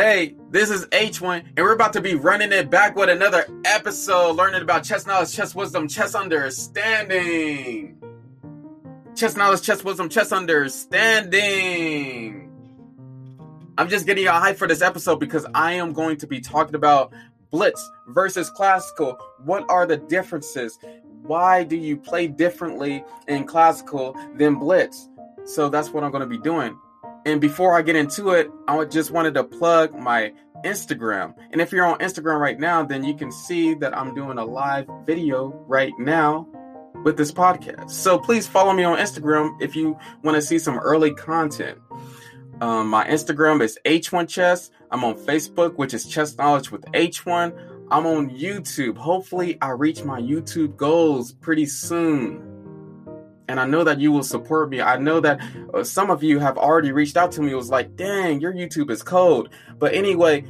Hey, this is H1, and we're about to be running it back with another episode, learning about chess knowledge, chess wisdom, chess understanding. Chess knowledge, chess wisdom, chess understanding. I'm just getting y'all hype for this episode because I am going to be talking about blitz versus classical. What are the differences? Why do you play differently in classical than blitz? So that's what I'm going to be doing. And before I get into it, I just wanted to plug my Instagram. And if you're on Instagram right now, then you can see that I'm doing a live video right now with this podcast. So please follow me on Instagram if you want to see some early content. Um, my Instagram is H1Chess. I'm on Facebook, which is Chess Knowledge with H1. I'm on YouTube. Hopefully, I reach my YouTube goals pretty soon and I know that you will support me. I know that uh, some of you have already reached out to me. It was like, dang, your YouTube is cold. But anyway,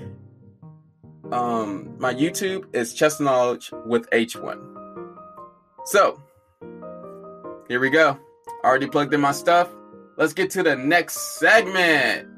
um, my YouTube is Chess Knowledge with H1. So, here we go. Already plugged in my stuff. Let's get to the next segment.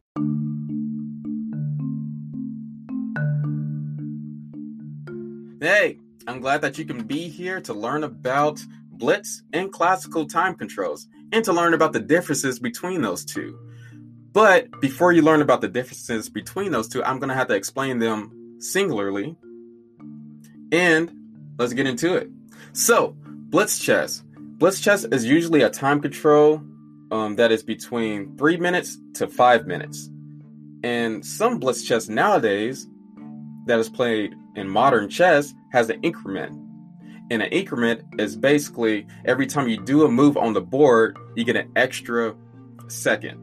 Hey, I'm glad that you can be here to learn about Blitz and classical time controls and to learn about the differences between those two. But before you learn about the differences between those two, I'm going to have to explain them singularly. And let's get into it. So, Blitz chess. Blitz chess is usually a time control um, that is between three minutes to five minutes. And some Blitz chess nowadays that is played in modern chess has an increment. And an increment is basically every time you do a move on the board, you get an extra second.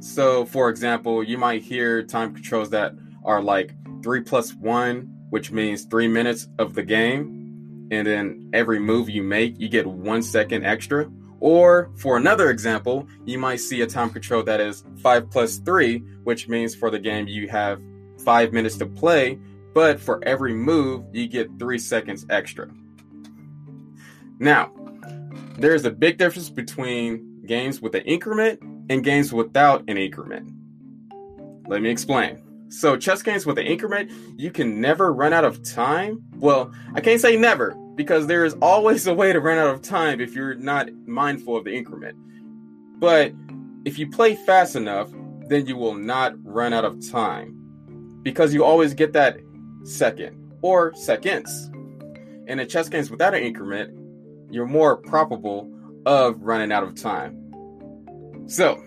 So, for example, you might hear time controls that are like three plus one, which means three minutes of the game. And then every move you make, you get one second extra. Or for another example, you might see a time control that is five plus three, which means for the game you have five minutes to play, but for every move, you get three seconds extra. Now, there's a big difference between games with an increment and games without an increment. Let me explain. So, chess games with an increment, you can never run out of time. Well, I can't say never because there is always a way to run out of time if you're not mindful of the increment. But if you play fast enough, then you will not run out of time because you always get that second or seconds. And in chess games without an increment, you're more probable of running out of time. So,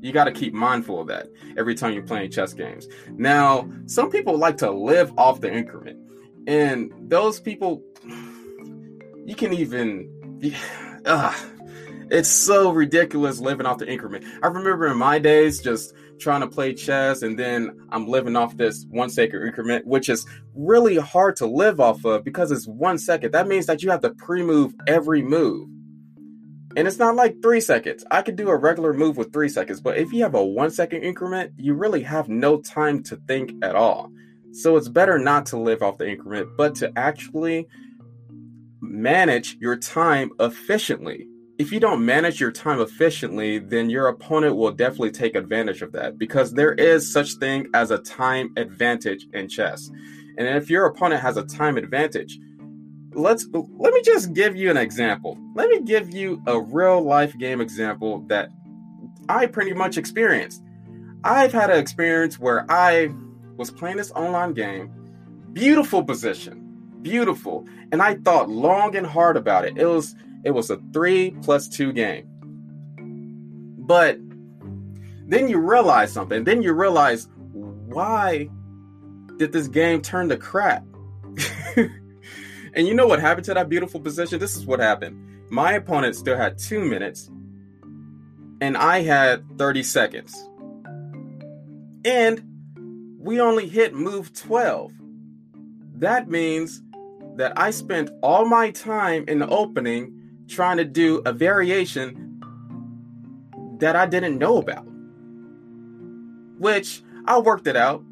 you got to keep mindful of that every time you're playing chess games. Now, some people like to live off the increment, and those people, you can even, uh, it's so ridiculous living off the increment. I remember in my days just trying to play chess and then I'm living off this one second increment, which is really hard to live off of because it's one second. That means that you have to pre move every move. And it's not like three seconds. I could do a regular move with three seconds, but if you have a one second increment, you really have no time to think at all. So it's better not to live off the increment, but to actually manage your time efficiently if you don't manage your time efficiently, then your opponent will definitely take advantage of that because there is such thing as a time advantage in chess. And if your opponent has a time advantage, let's let me just give you an example. Let me give you a real life game example that I pretty much experienced. I've had an experience where I was playing this online game, beautiful position, beautiful, and I thought long and hard about it. It was it was a three plus two game. But then you realize something. Then you realize why did this game turn to crap? And you know what happened to that beautiful position? This is what happened. My opponent still had two minutes, and I had 30 seconds. And we only hit move 12. That means that I spent all my time in the opening trying to do a variation that I didn't know about. Which I worked it out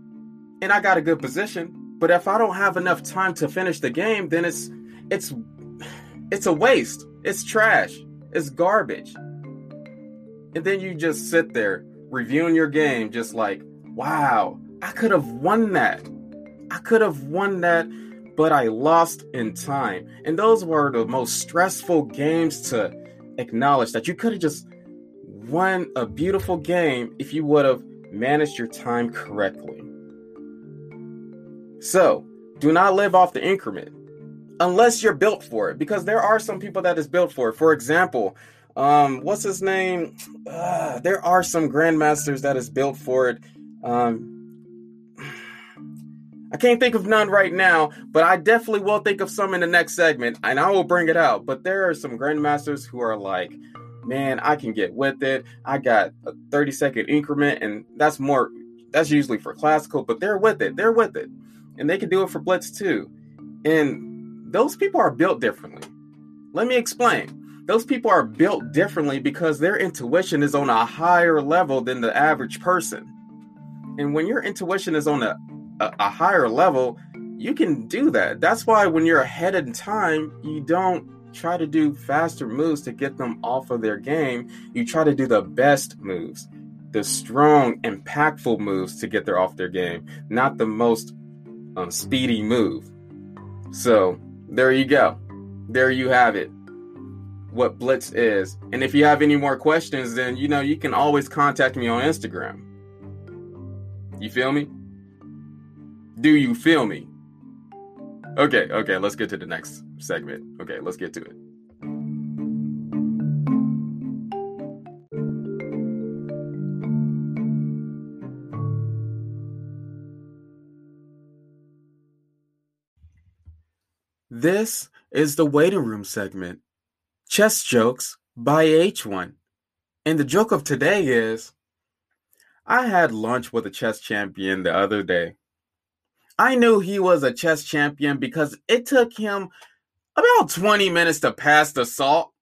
and I got a good position. But if I don't have enough time to finish the game, then it's it's it's a waste. It's trash. It's garbage. And then you just sit there reviewing your game, just like, wow, I could have won that. I could have won that, but I lost in time. And those were the most stressful games to acknowledge that you could have just won a beautiful game if you would have managed your time correctly. So, do not live off the increment unless you're built for it because there are some people that is built for it. For example, um, what's his name? Uh, there are some grandmasters that is built for it. Um, I can't think of none right now, but I definitely will think of some in the next segment and I will bring it out. But there are some grandmasters who are like, man, I can get with it. I got a 30 second increment, and that's more, that's usually for classical, but they're with it. They're with it. And they can do it for blitz too. And those people are built differently. Let me explain. Those people are built differently because their intuition is on a higher level than the average person. And when your intuition is on a a, a higher level, you can do that. That's why when you're ahead in time, you don't try to do faster moves to get them off of their game. You try to do the best moves, the strong, impactful moves to get them off their game, not the most um, speedy move. So there you go. There you have it. What Blitz is. And if you have any more questions, then you know you can always contact me on Instagram. You feel me? Do you feel me? Okay, okay, let's get to the next segment. Okay, let's get to it. This is the waiting room segment. Chess jokes by H1. And the joke of today is I had lunch with a chess champion the other day. I knew he was a chess champion because it took him about 20 minutes to pass the salt.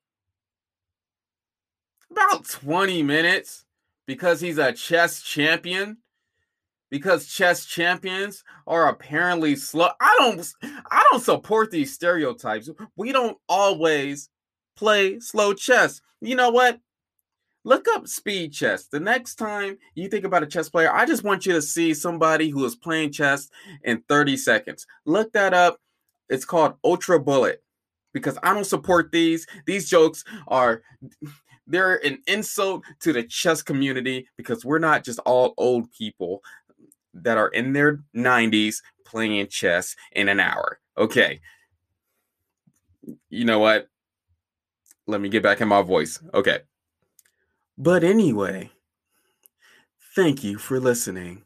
About 20 minutes because he's a chess champion. Because chess champions are apparently slow. I don't I don't support these stereotypes. We don't always play slow chess. You know what? Look up speed chess. The next time you think about a chess player, I just want you to see somebody who is playing chess in 30 seconds. Look that up. It's called Ultra Bullet because I don't support these. These jokes are they're an insult to the chess community because we're not just all old people that are in their 90s playing chess in an hour. Okay. You know what? Let me get back in my voice. Okay. But anyway, thank you for listening.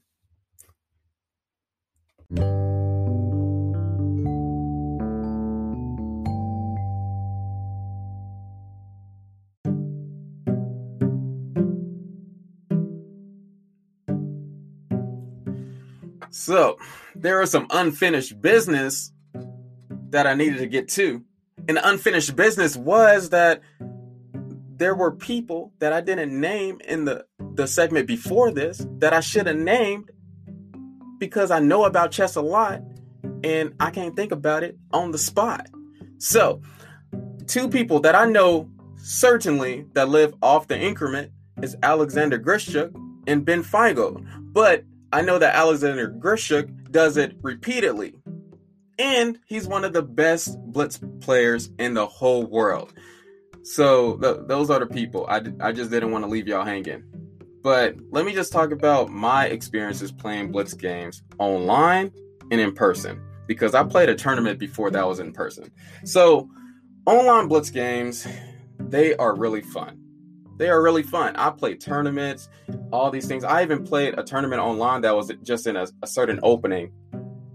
So, there was some unfinished business that I needed to get to. And unfinished business was that there were people that I didn't name in the the segment before this that I should have named because I know about chess a lot and I can't think about it on the spot. So, two people that I know certainly that live off the increment is Alexander Grischuk and Ben Figo. But I know that Alexander Grischuk does it repeatedly. And he's one of the best blitz players in the whole world. So th- those are the people. I just didn't want to leave y'all hanging. But let me just talk about my experiences playing Blitz games online and in person because I played a tournament before that was in person. So online Blitz games, they are really fun. They are really fun. I played tournaments, all these things. I even played a tournament online that was just in a, a certain opening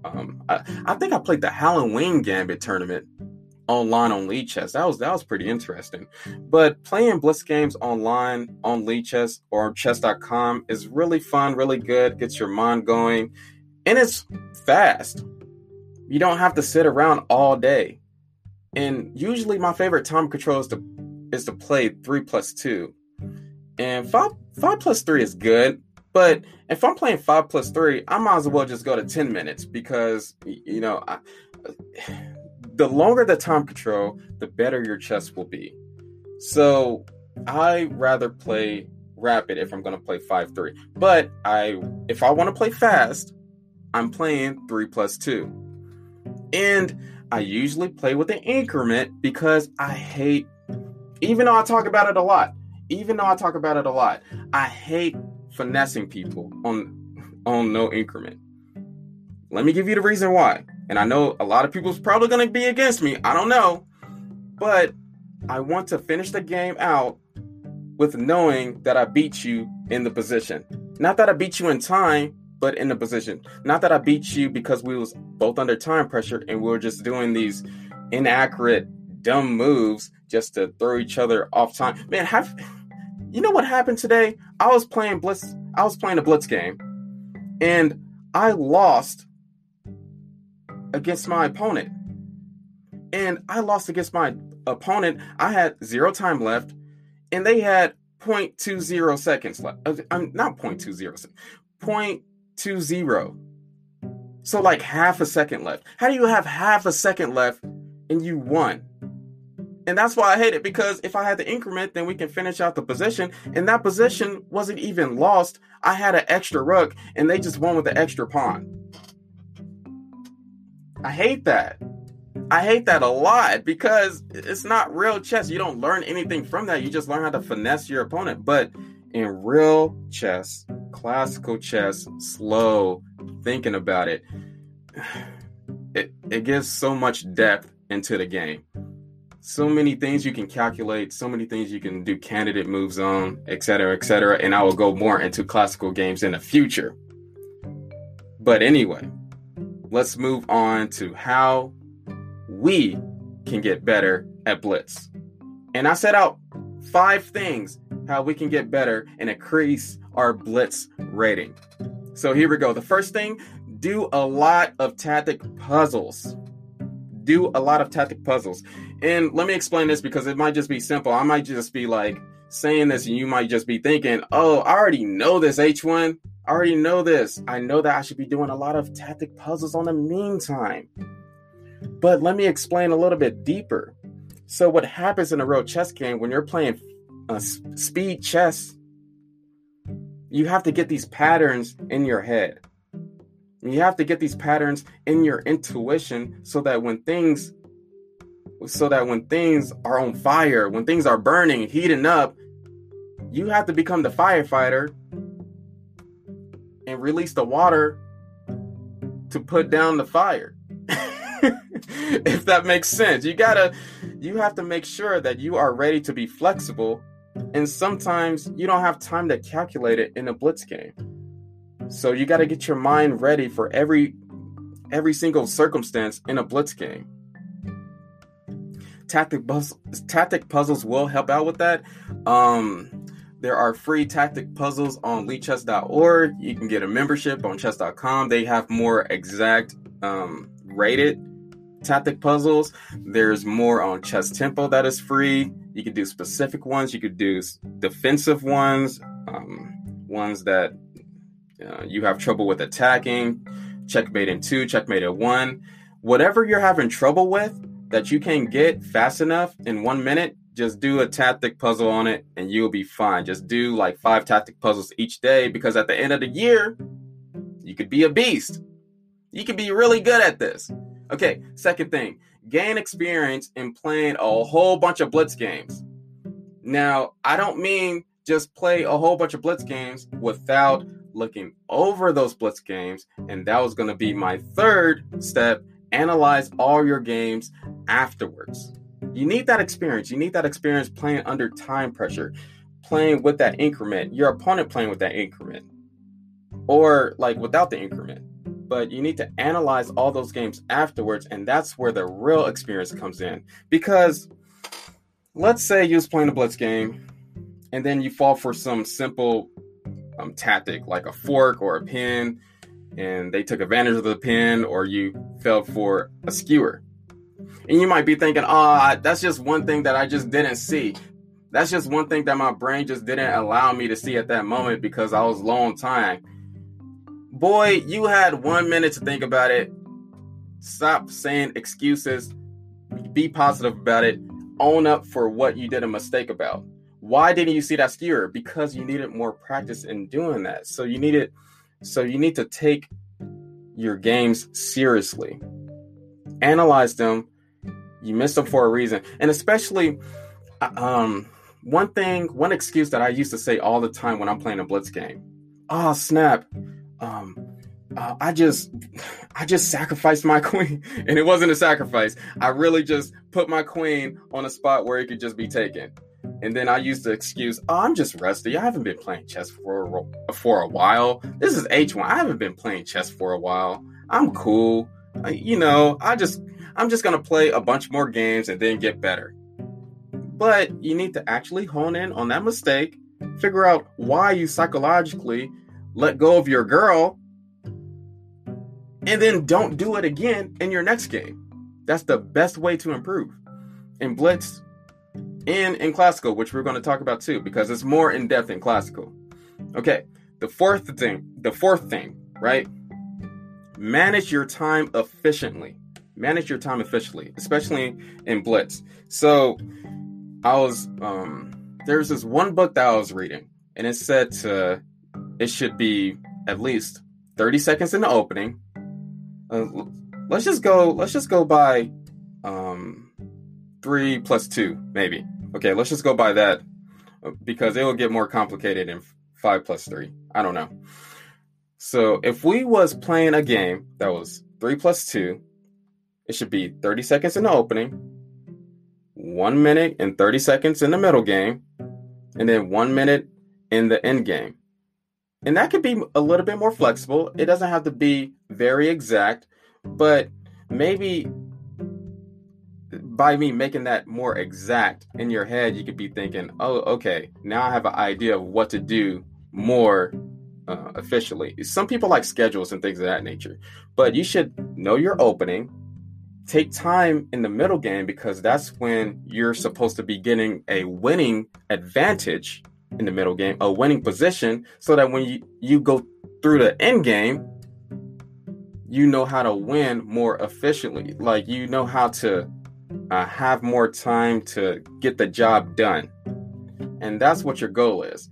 Um, I, I think I played the Halloween Gambit tournament online on Lichess. That was that was pretty interesting. But playing Blitz games online on Lichess or chess.com is really fun, really good, gets your mind going, and it's fast. You don't have to sit around all day. And usually my favorite time control is to is to play three plus two. And five five plus three is good, but if I'm playing five plus three, I might as well just go to ten minutes because you know I, the longer the time control, the better your chess will be. So I rather play rapid if I'm going to play 5-3. But I if I want to play fast, I'm playing 3 plus 2. And I usually play with an increment because I hate even though I talk about it a lot, even though I talk about it a lot, I hate finessing people on on no increment. Let me give you the reason why. And I know a lot of people's probably going to be against me. I don't know. But I want to finish the game out with knowing that I beat you in the position. Not that I beat you in time, but in the position. Not that I beat you because we was both under time pressure and we were just doing these inaccurate, dumb moves just to throw each other off time. Man, have you know what happened today? I was playing Blitz. I was playing a Blitz game, and I lost against my opponent. And I lost against my opponent. I had zero time left, and they had 0.20 seconds left. Uh, I'm not 0.20, 0.20. So like half a second left. How do you have half a second left and you won? And that's why I hate it because if I had the increment, then we can finish out the position. And that position wasn't even lost. I had an extra rook and they just won with the extra pawn. I hate that. I hate that a lot because it's not real chess. You don't learn anything from that. You just learn how to finesse your opponent. But in real chess, classical chess, slow, thinking about it, it, it gives so much depth into the game. So many things you can calculate, so many things you can do candidate moves on, etc., etc. And I will go more into classical games in the future. But anyway, let's move on to how we can get better at Blitz. And I set out five things how we can get better and increase our Blitz rating. So here we go. The first thing do a lot of tactic puzzles. Do a lot of tactic puzzles. And let me explain this because it might just be simple. I might just be like saying this, and you might just be thinking, oh, I already know this H1. I already know this. I know that I should be doing a lot of tactic puzzles on the meantime. But let me explain a little bit deeper. So, what happens in a real chess game when you're playing uh, speed chess, you have to get these patterns in your head. You have to get these patterns in your intuition so that when things so that when things are on fire, when things are burning, heating up, you have to become the firefighter and release the water to put down the fire. if that makes sense. You gotta, you have to make sure that you are ready to be flexible. And sometimes you don't have time to calculate it in a blitz game. So you gotta get your mind ready for every every single circumstance in a blitz game. Tactic, tactic puzzles will help out with that. Um, there are free tactic puzzles on lichess.org. You can get a membership on chess.com. They have more exact um, rated tactic puzzles. There's more on Chess Tempo that is free. You can do specific ones. You could do defensive ones, um, ones that uh, you have trouble with attacking. Checkmate in two, checkmate in one. Whatever you're having trouble with that you can get fast enough in one minute, just do a tactic puzzle on it and you'll be fine. Just do like five tactic puzzles each day because at the end of the year, you could be a beast. You could be really good at this. Okay, second thing gain experience in playing a whole bunch of blitz games. Now, I don't mean just play a whole bunch of blitz games without looking over those blitz games. And that was going to be my third step analyze all your games afterwards. You need that experience. You need that experience playing under time pressure, playing with that increment, your opponent playing with that increment, or like without the increment. but you need to analyze all those games afterwards, and that's where the real experience comes in. Because let's say you was playing a blitz game, and then you fall for some simple um, tactic like a fork or a pin, and they took advantage of the pin, or you fell for a skewer. And you might be thinking, oh, that's just one thing that I just didn't see. That's just one thing that my brain just didn't allow me to see at that moment because I was low on time. Boy, you had one minute to think about it. Stop saying excuses. Be positive about it. Own up for what you did a mistake about. Why didn't you see that skewer? Because you needed more practice in doing that. So you needed so you need to take your games seriously. Analyze them. You missed them for a reason. And especially uh, um one thing, one excuse that I used to say all the time when I'm playing a blitz game. Oh, snap um uh, I just I just sacrificed my queen and it wasn't a sacrifice. I really just put my queen on a spot where it could just be taken. And then I used the excuse, "Oh, I'm just rusty. I haven't been playing chess for a, for a while. This is H1. I haven't been playing chess for a while. I'm cool. I, you know, I just I'm just going to play a bunch more games and then get better." But you need to actually hone in on that mistake, figure out why you psychologically let go of your girl, and then don't do it again in your next game. That's the best way to improve in Blitz and in Classical, which we're going to talk about too, because it's more in depth in Classical. Okay, the fourth thing, the fourth thing, right? Manage your time efficiently. Manage your time efficiently, especially in Blitz. So, I was um, there's this one book that I was reading, and it said to it should be at least 30 seconds in the opening. Uh, let's just go. Let's just go by um, three plus two, maybe. Okay, let's just go by that because it will get more complicated in five plus three. I don't know. So if we was playing a game that was three plus two, it should be 30 seconds in the opening, one minute and 30 seconds in the middle game, and then one minute in the end game. And that could be a little bit more flexible. It doesn't have to be very exact, but maybe by me making that more exact in your head, you could be thinking, oh, okay, now I have an idea of what to do more uh, officially. Some people like schedules and things of that nature, but you should know your opening. Take time in the middle game because that's when you're supposed to be getting a winning advantage in the middle game, a winning position, so that when you, you go through the end game, you know how to win more efficiently. Like you know how to uh, have more time to get the job done. And that's what your goal is.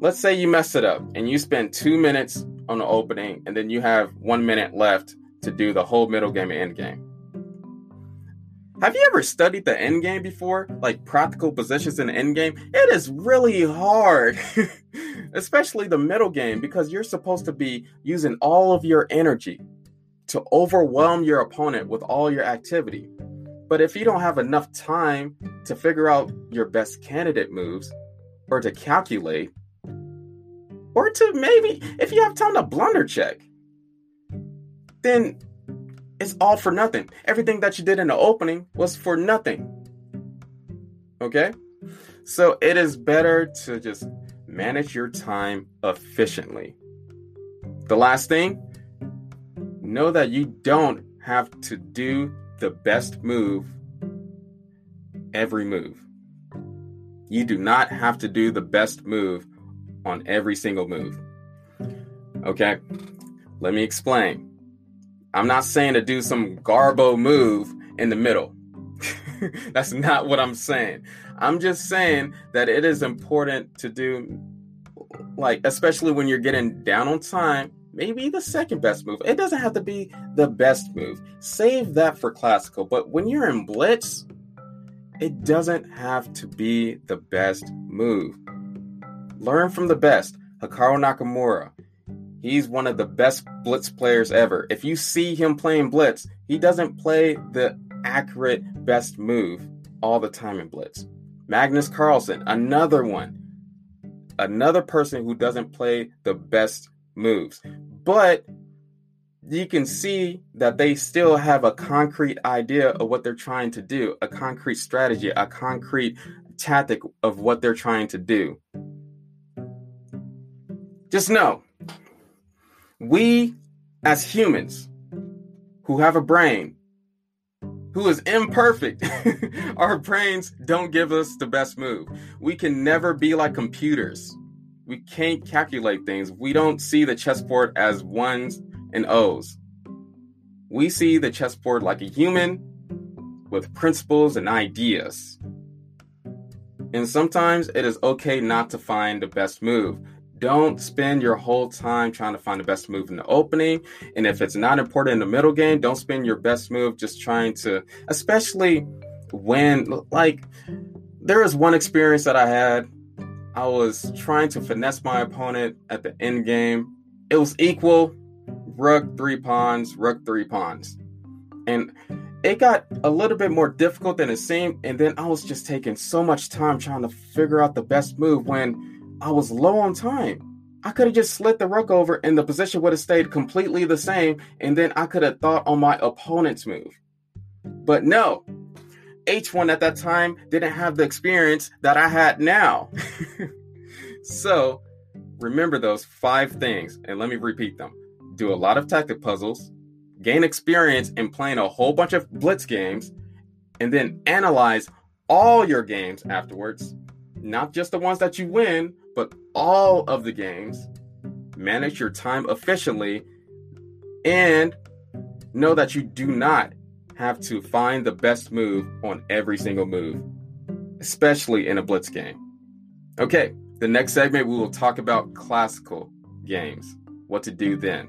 Let's say you mess it up and you spend two minutes on the opening, and then you have one minute left to do the whole middle game and end game. Have you ever studied the end game before? Like practical positions in the end game? It is really hard, especially the middle game, because you're supposed to be using all of your energy to overwhelm your opponent with all your activity. But if you don't have enough time to figure out your best candidate moves, or to calculate, or to maybe, if you have time to blunder check, then it's all for nothing. Everything that you did in the opening was for nothing. Okay? So it is better to just manage your time efficiently. The last thing, know that you don't have to do the best move every move. You do not have to do the best move on every single move. Okay? Let me explain. I'm not saying to do some garbo move in the middle. That's not what I'm saying. I'm just saying that it is important to do, like, especially when you're getting down on time, maybe the second best move. It doesn't have to be the best move. Save that for classical. But when you're in blitz, it doesn't have to be the best move. Learn from the best. Hikaru Nakamura, He's one of the best blitz players ever. If you see him playing blitz, he doesn't play the accurate best move all the time in blitz. Magnus Carlsen, another one. Another person who doesn't play the best moves. But you can see that they still have a concrete idea of what they're trying to do, a concrete strategy, a concrete tactic of what they're trying to do. Just know, we as humans who have a brain, who is imperfect, our brains don't give us the best move. We can never be like computers. We can't calculate things. We don't see the chessboard as ones and O's. We see the chessboard like a human with principles and ideas. And sometimes it is okay not to find the best move. Don't spend your whole time trying to find the best move in the opening. And if it's not important in the middle game, don't spend your best move just trying to, especially when, like, there was one experience that I had. I was trying to finesse my opponent at the end game. It was equal, rook three pawns, rook three pawns. And it got a little bit more difficult than it seemed. And then I was just taking so much time trying to figure out the best move when I was low on time. I could have just slid the rook over and the position would have stayed completely the same. And then I could have thought on my opponent's move. But no, H1 at that time didn't have the experience that I had now. so remember those five things and let me repeat them do a lot of tactic puzzles, gain experience in playing a whole bunch of blitz games, and then analyze all your games afterwards, not just the ones that you win, but all of the games. Manage your time efficiently and know that you do not have to find the best move on every single move, especially in a blitz game. Okay, the next segment we will talk about classical games, what to do then.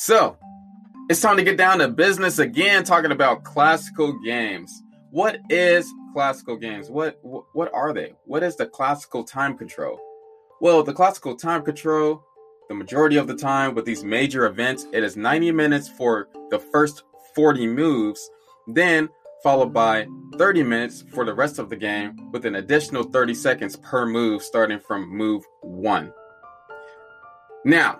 So, it's time to get down to business again, talking about classical games. What is classical games? What what are they? What is the classical time control? Well, the classical time control, the majority of the time with these major events, it is 90 minutes for the first 40 moves, then followed by 30 minutes for the rest of the game, with an additional 30 seconds per move starting from move 1. Now,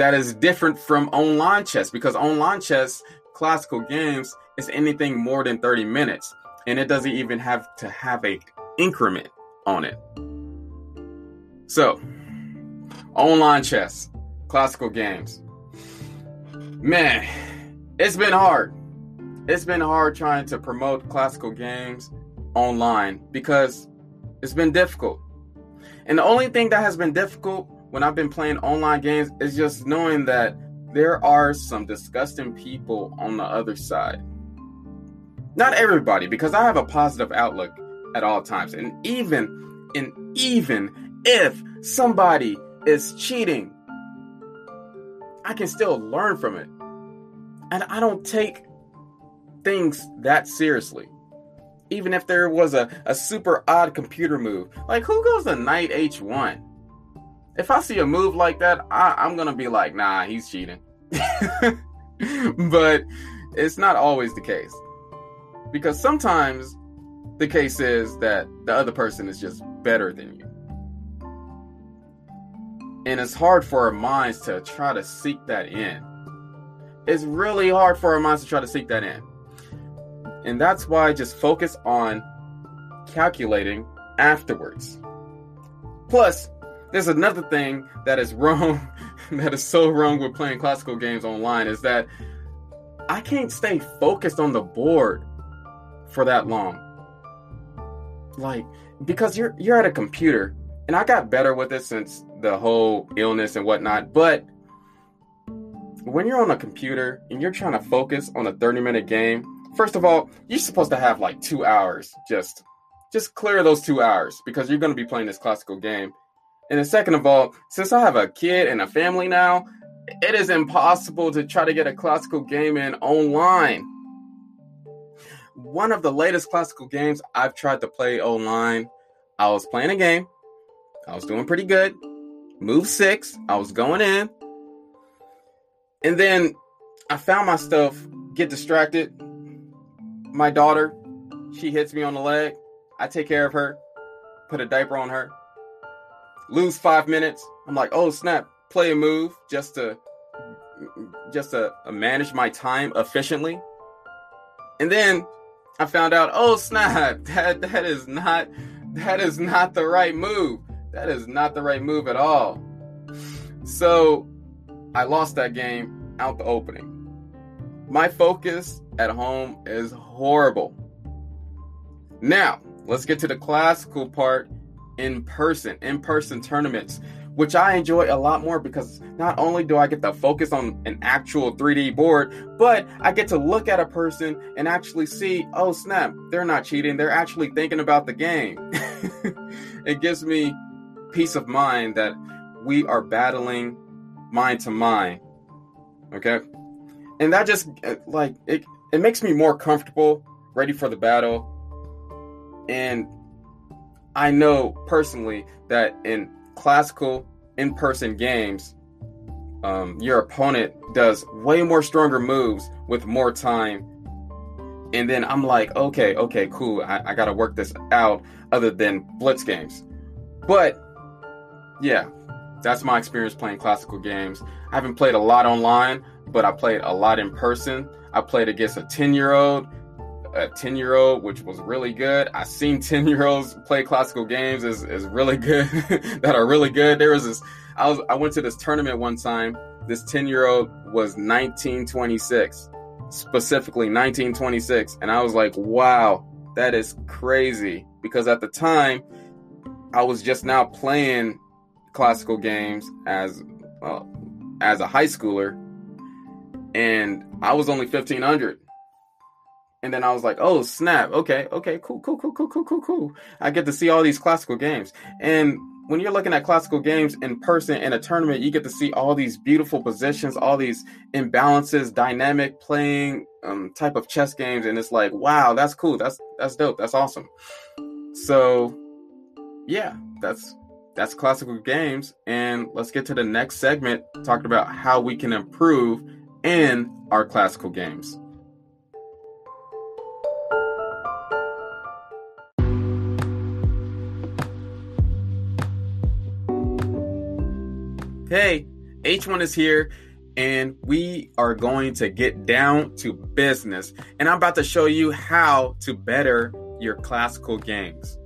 that is different from online chess because online chess, classical games, is anything more than 30 minutes. And it doesn't even have to have a increment on it. So, online chess, classical games. Man, it's been hard. It's been hard trying to promote classical games online because it's been difficult. And the only thing that has been difficult when I've been playing online games is just knowing that there are some disgusting people on the other side. Not everybody, because I have a positive outlook at all times. And even and even if somebody is cheating, I can still learn from it. And I don't take things that seriously. Even if there was a, a super odd computer move. Like who goes to knight h1? If I see a move like that, I, am gonna be like, nah, he's cheating. but it's not always the case. Because sometimes the case is that the other person is just better than you. And it's hard for our minds to try to seek that in. It's really hard for our minds to try to seek that in. And that's why just focus on calculating afterwards. Plus, there's another thing that is wrong, that is so wrong with playing classical games online is that I can't stay focused on the board for that long. like because you're you're at a computer and I got better with it since the whole illness and whatnot, but when you're on a computer and you're trying to focus on a 30 minute game, first of all, you're supposed to have like two hours. Just just clear those two hours because you're gonna be playing this classical game. And then second of all, since I have a kid and a family now, it is impossible to try to get a classical game in online. One of the latest classical games I've tried to play online, I was playing a game. I was doing pretty good. Move six, I was going in. And then I found myself get distracted. My daughter, she hits me on the leg. I take care of her, put a diaper on her. Lose five minutes. I'm like, oh snap, play a move just to just to manage my time efficiently. And then I found out, oh snap, that that is not that is not the right move. That is not the right move at all. So I lost that game out the opening. My focus at home is horrible. Now, let's get to the classical part in person, in person tournaments, which I enjoy a lot more because not only do I get to focus on an actual 3D board, but I get to look at a person and actually see, oh snap, they're not cheating, they're actually thinking about the game. it gives me peace of mind that we are battling mind to mind. Okay? And that just uh, like it it makes me more comfortable, ready for the battle. And I know personally that in classical in-person games, um, your opponent does way more stronger moves with more time. And then I'm like, okay, okay, cool. I, I got to work this out other than blitz games. But yeah, that's my experience playing classical games. I haven't played a lot online, but I played a lot in person. I played against a 10 year old, a 10 year old, which was really good. I seen 10 year olds play classical games is, is really good, that are really good. There was this, I was, I went to this tournament one time. This 10 year old was 1926, specifically 1926. And I was like, wow, that is crazy. Because at the time, I was just now playing classical games as uh, as a high schooler, and I was only fifteen hundred. And then I was like, "Oh snap! Okay, okay, cool, cool, cool, cool, cool, cool, cool." I get to see all these classical games, and when you're looking at classical games in person in a tournament, you get to see all these beautiful positions, all these imbalances, dynamic playing um, type of chess games, and it's like, wow, that's cool, that's that's dope, that's awesome. So, yeah, that's that's classical games. And let's get to the next segment talking about how we can improve in our classical games. Hey, H1 is here, and we are going to get down to business. And I'm about to show you how to better your classical games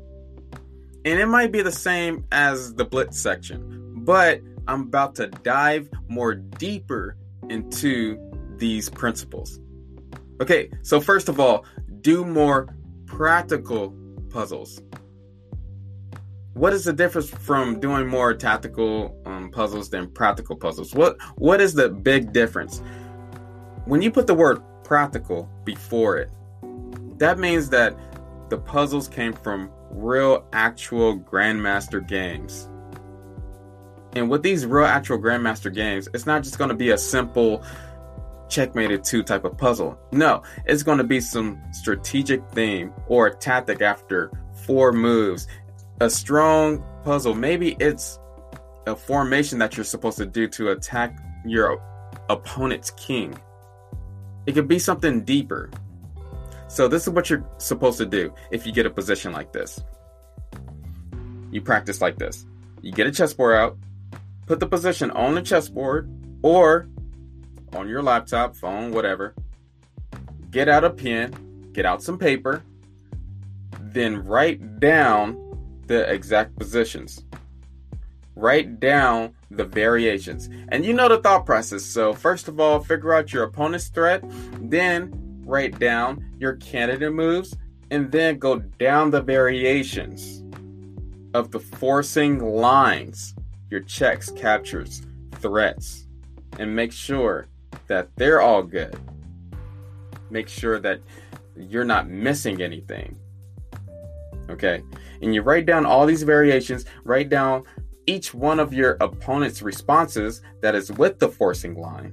and it might be the same as the blitz section, but I'm about to dive more deeper into these principles. Okay, so first of all, do more practical puzzles. What is the difference from doing more tactical um, puzzles than practical puzzles? What what is the big difference? When you put the word practical before it, that means that the puzzles came from real actual Grandmaster games. And with these real actual Grandmaster games, it's not just going to be a simple checkmated 2 type of puzzle. No, it's going to be some strategic theme or tactic after four moves. A strong puzzle. Maybe it's a formation that you're supposed to do to attack your opponent's king. It could be something deeper. So this is what you're supposed to do if you get a position like this. You practice like this. You get a chessboard out, put the position on the chessboard or on your laptop, phone, whatever. Get out a pen, get out some paper, then write down the exact positions. Write down the variations. And you know the thought process. So, first of all, figure out your opponent's threat, then write down your candidate moves, and then go down the variations of the forcing lines, your checks, captures, threats, and make sure that they're all good. Make sure that you're not missing anything. Okay. And you write down all these variations, write down each one of your opponent's responses that is with the forcing line.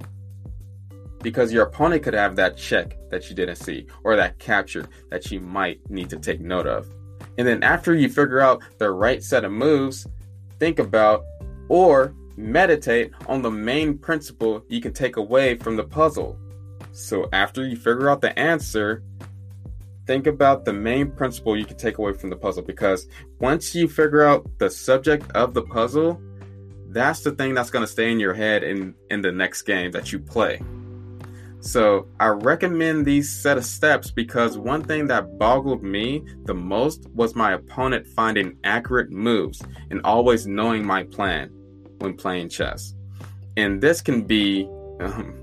Because your opponent could have that check that you didn't see or that capture that you might need to take note of. And then after you figure out the right set of moves, think about or meditate on the main principle you can take away from the puzzle. So after you figure out the answer, think about the main principle you can take away from the puzzle because once you figure out the subject of the puzzle, that's the thing that's going to stay in your head in in the next game that you play. So, I recommend these set of steps because one thing that boggled me the most was my opponent finding accurate moves and always knowing my plan when playing chess. And this can be um,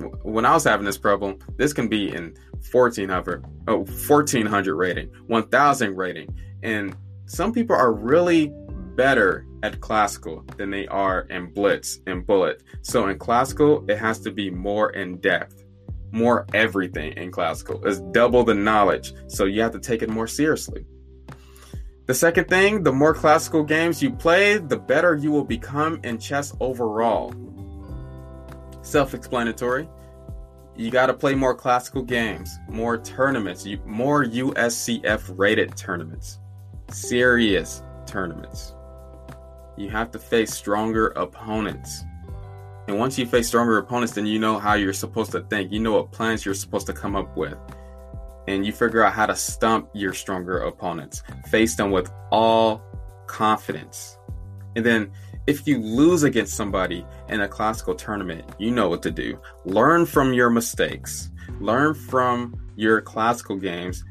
when I was having this problem, this can be in 1400, oh, 1400 rating, 1000 rating. And some people are really better at classical than they are in blitz and bullet. So in classical, it has to be more in depth, more everything in classical. It's double the knowledge. So you have to take it more seriously. The second thing, the more classical games you play, the better you will become in chess overall self explanatory. You got to play more classical games, more tournaments, more USCF rated tournaments, serious tournaments. You have to face stronger opponents. And once you face stronger opponents, then you know how you're supposed to think. You know what plans you're supposed to come up with. And you figure out how to stump your stronger opponents. Face them with all confidence. And then if you lose against somebody in a classical tournament, you know what to do. Learn from your mistakes, learn from your classical games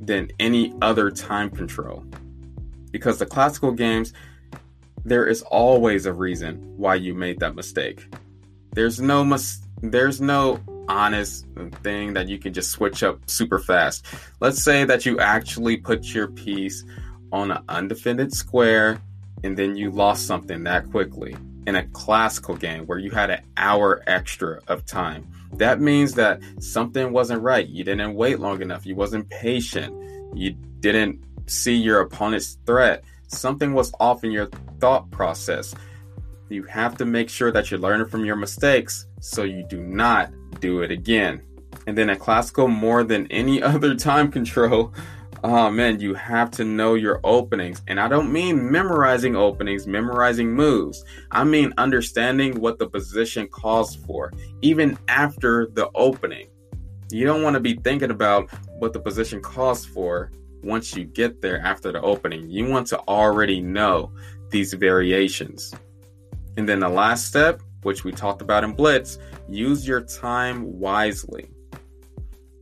than any other time control. Because the classical games, there is always a reason why you made that mistake. There's no mis- there's no honest thing that you can just switch up super fast. Let's say that you actually put your piece on an undefended square and then you lost something that quickly in a classical game where you had an hour extra of time. That means that something wasn't right. You didn't wait long enough. You wasn't patient. You didn't see your opponent's threat. Something was off in your thought process. You have to make sure that you're learning from your mistakes so you do not do it again. And then a classical, more than any other time control, oh man, you have to know your openings. And I don't mean memorizing openings, memorizing moves. I mean understanding what the position calls for, even after the opening. You don't want to be thinking about what the position calls for once you get there after the opening. You want to already know these variations. And then the last step, which we talked about in Blitz, use your time wisely.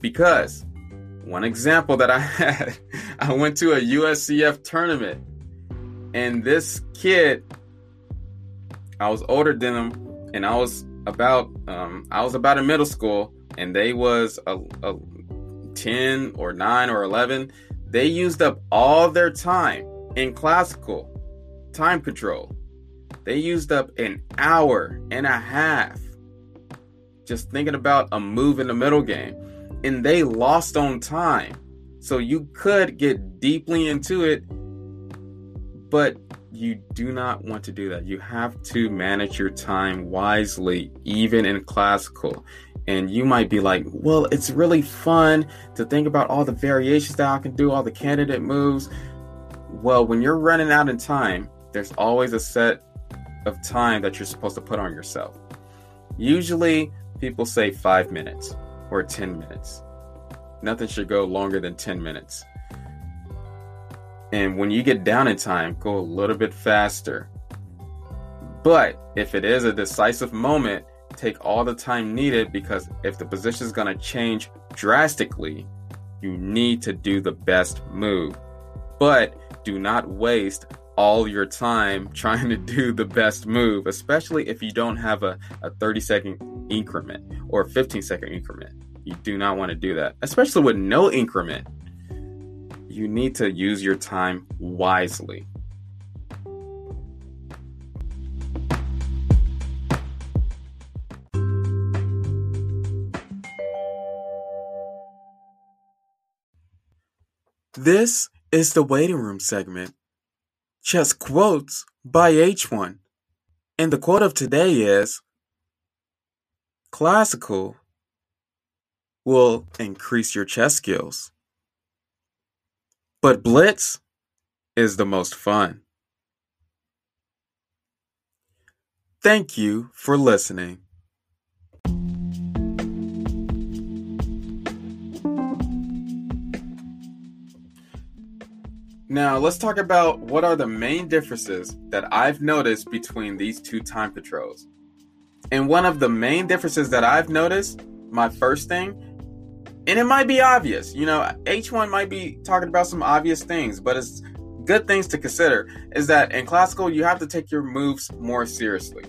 Because one example that I had, I went to a USCF tournament, and this kid, I was older than him, and I was about, um, I was about in middle school, and they was a, a ten or nine or eleven. They used up all their time in classical time control. They used up an hour and a half just thinking about a move in the middle game and they lost on time. So you could get deeply into it, but you do not want to do that. You have to manage your time wisely, even in classical. And you might be like, well, it's really fun to think about all the variations that I can do, all the candidate moves. Well, when you're running out of time, there's always a set of time that you're supposed to put on yourself. Usually, people say five minutes or 10 minutes. Nothing should go longer than 10 minutes. And when you get down in time, go a little bit faster. But if it is a decisive moment, take all the time needed because if the position is going to change drastically, you need to do the best move. But do not waste all your time trying to do the best move, especially if you don't have a, a 30 second increment or a 15 second increment. You do not want to do that, especially with no increment. you need to use your time wisely. This is the waiting room segment. Chess quotes by H1. And the quote of today is Classical will increase your chess skills. But Blitz is the most fun. Thank you for listening. Now, let's talk about what are the main differences that I've noticed between these two time controls. And one of the main differences that I've noticed, my first thing, and it might be obvious, you know, H1 might be talking about some obvious things, but it's good things to consider is that in classical, you have to take your moves more seriously.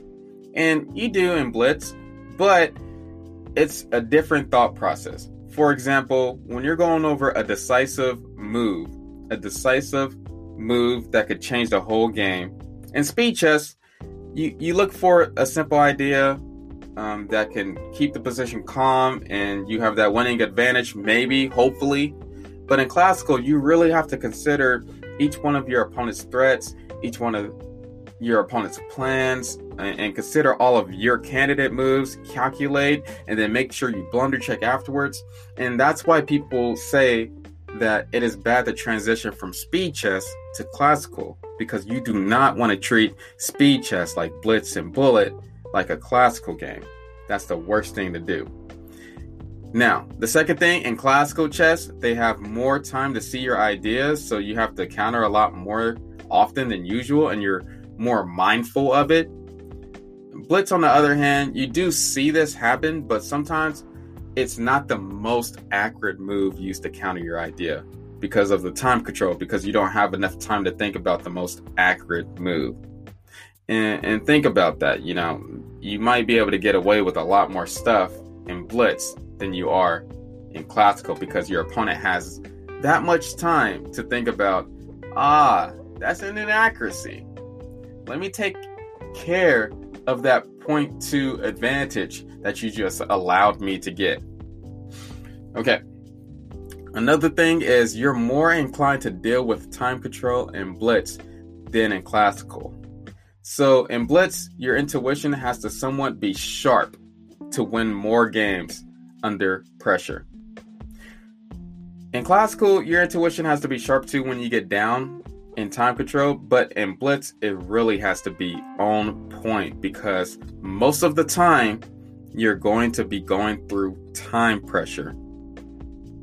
And you do in Blitz, but it's a different thought process. For example, when you're going over a decisive move, a decisive move that could change the whole game. In speed chess, you, you look for a simple idea um, that can keep the position calm and you have that winning advantage, maybe, hopefully. But in classical, you really have to consider each one of your opponent's threats, each one of your opponent's plans, and, and consider all of your candidate moves, calculate, and then make sure you blunder check afterwards. And that's why people say that it is bad to transition from speed chess to classical because you do not want to treat speed chess like blitz and bullet like a classical game. That's the worst thing to do. Now, the second thing in classical chess, they have more time to see your ideas, so you have to counter a lot more often than usual and you're more mindful of it. Blitz, on the other hand, you do see this happen, but sometimes it's not the most accurate move used to counter your idea because of the time control, because you don't have enough time to think about the most accurate move. And, and think about that. You know, you might be able to get away with a lot more stuff in Blitz than you are in Classical because your opponent has that much time to think about, ah, that's an inaccuracy. Let me take care of that point two advantage that you just allowed me to get. Okay. Another thing is you're more inclined to deal with time control in Blitz than in Classical. So in Blitz, your intuition has to somewhat be sharp to win more games under pressure. In Classical, your intuition has to be sharp too when you get down in time control, but in Blitz, it really has to be on point because most of the time you're going to be going through time pressure.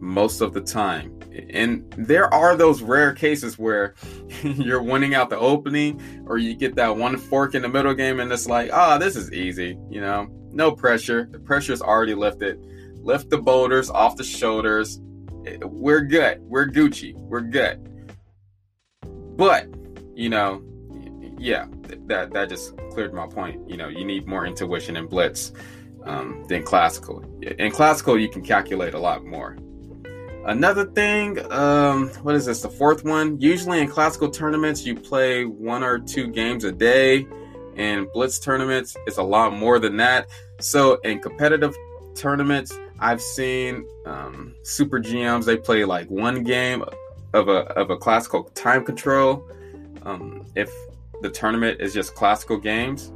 Most of the time. And there are those rare cases where you're winning out the opening or you get that one fork in the middle game and it's like, ah, oh, this is easy, you know, no pressure. The pressure's already lifted. Lift the boulders off the shoulders. We're good. We're Gucci. We're good. But, you know, yeah, that that just cleared my point. You know, you need more intuition and blitz um, than classical. In classical, you can calculate a lot more. Another thing, um, what is this? The fourth one. Usually in classical tournaments, you play one or two games a day. In blitz tournaments, it's a lot more than that. So in competitive tournaments, I've seen um, super GMs. They play like one game of a of a classical time control. Um, if the tournament is just classical games,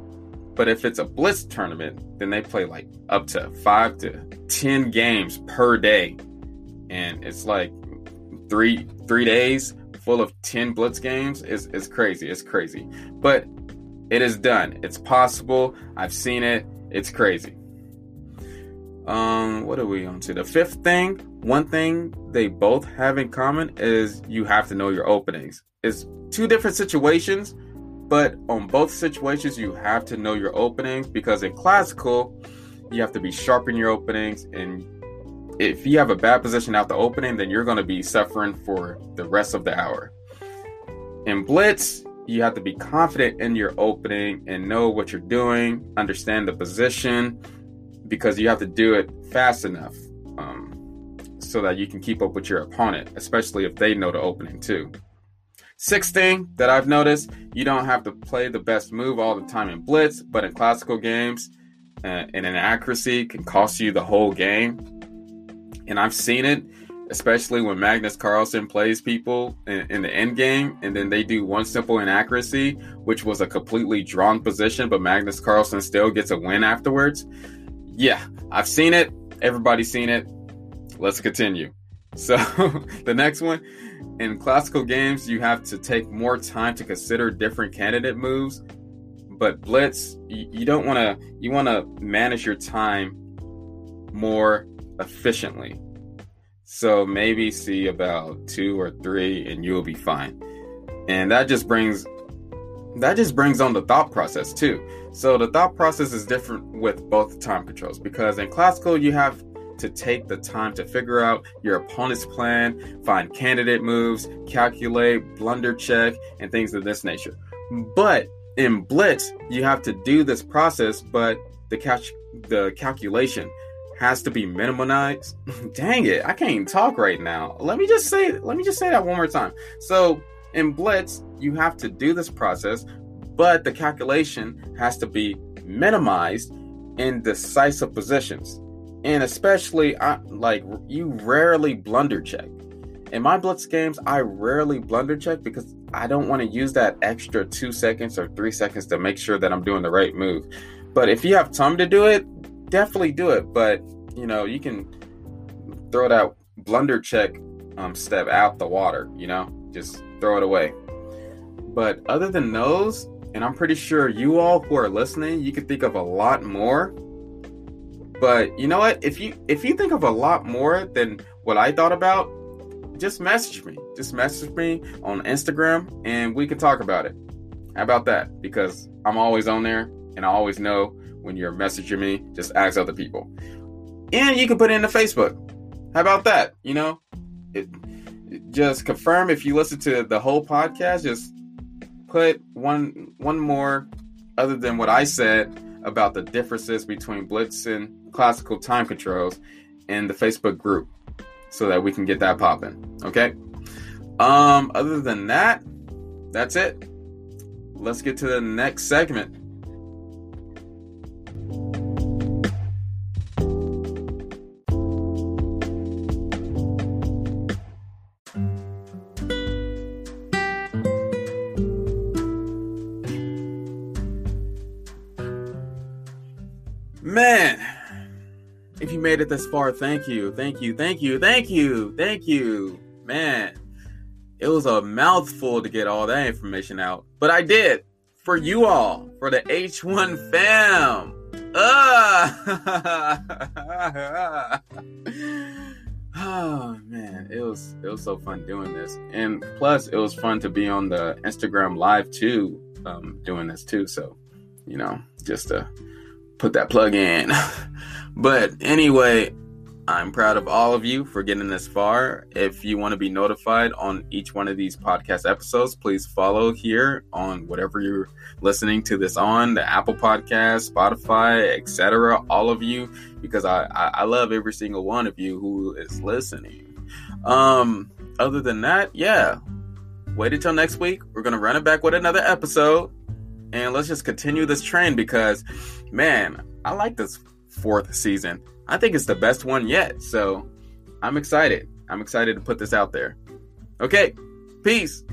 but if it's a blitz tournament, then they play like up to five to ten games per day, and it's like three three days full of ten blitz games. is is crazy. It's crazy, but it is done. It's possible. I've seen it. It's crazy. Um, what are we on to? The fifth thing, one thing they both have in common is you have to know your openings. It's two different situations, but on both situations, you have to know your openings because in classical, you have to be sharp in your openings. And if you have a bad position out the opening, then you're going to be suffering for the rest of the hour. In Blitz, you have to be confident in your opening and know what you're doing, understand the position, because you have to do it fast enough. Um, so that you can keep up with your opponent, especially if they know the opening too. Sixth thing that I've noticed, you don't have to play the best move all the time in Blitz, but in classical games, uh, and inaccuracy can cost you the whole game. And I've seen it, especially when Magnus Carlsen plays people in, in the end game, and then they do one simple inaccuracy, which was a completely drawn position, but Magnus Carlsen still gets a win afterwards. Yeah, I've seen it. Everybody's seen it. Let's continue. So, the next one in classical games, you have to take more time to consider different candidate moves. But blitz, you, you don't want to. You want to manage your time more efficiently. So maybe see about two or three, and you'll be fine. And that just brings that just brings on the thought process too. So the thought process is different with both time controls because in classical you have to take the time to figure out your opponent's plan, find candidate moves, calculate, blunder check, and things of this nature. But in Blitz, you have to do this process, but the catch the calculation has to be minimized. Dang it, I can't talk right now. Let me just say let me just say that one more time. So in Blitz, you have to do this process, but the calculation has to be minimized in decisive positions and especially I, like you rarely blunder check. In my blitz games, I rarely blunder check because I don't want to use that extra two seconds or three seconds to make sure that I'm doing the right move. But if you have time to do it, definitely do it. But you know, you can throw that blunder check um, step out the water. You know, just throw it away. But other than those, and I'm pretty sure you all who are listening, you can think of a lot more but you know what? If you if you think of a lot more than what I thought about, just message me. Just message me on Instagram and we can talk about it. How about that? Because I'm always on there and I always know when you're messaging me, just ask other people. And you can put it into Facebook. How about that? You know, it just confirm if you listen to the whole podcast, just put one one more other than what I said about the differences between Blitz and classical time controls in the Facebook group so that we can get that popping. Okay. Um, other than that, that's it. Let's get to the next segment. It this far, thank you, thank you, thank you, thank you, thank you. Man, it was a mouthful to get all that information out, but I did for you all, for the H1 fam. Ah! oh man, it was it was so fun doing this, and plus it was fun to be on the Instagram live too, um, doing this too. So, you know, just to put that plug in. But anyway, I'm proud of all of you for getting this far. If you want to be notified on each one of these podcast episodes, please follow here on whatever you're listening to this on the Apple Podcast, Spotify, etc. All of you, because I, I, love every single one of you who is listening. Um, other than that, yeah, wait until next week. We're gonna run it back with another episode, and let's just continue this trend because, man, I like this fourth season. I think it's the best one yet. So I'm excited. I'm excited to put this out there. Okay, peace.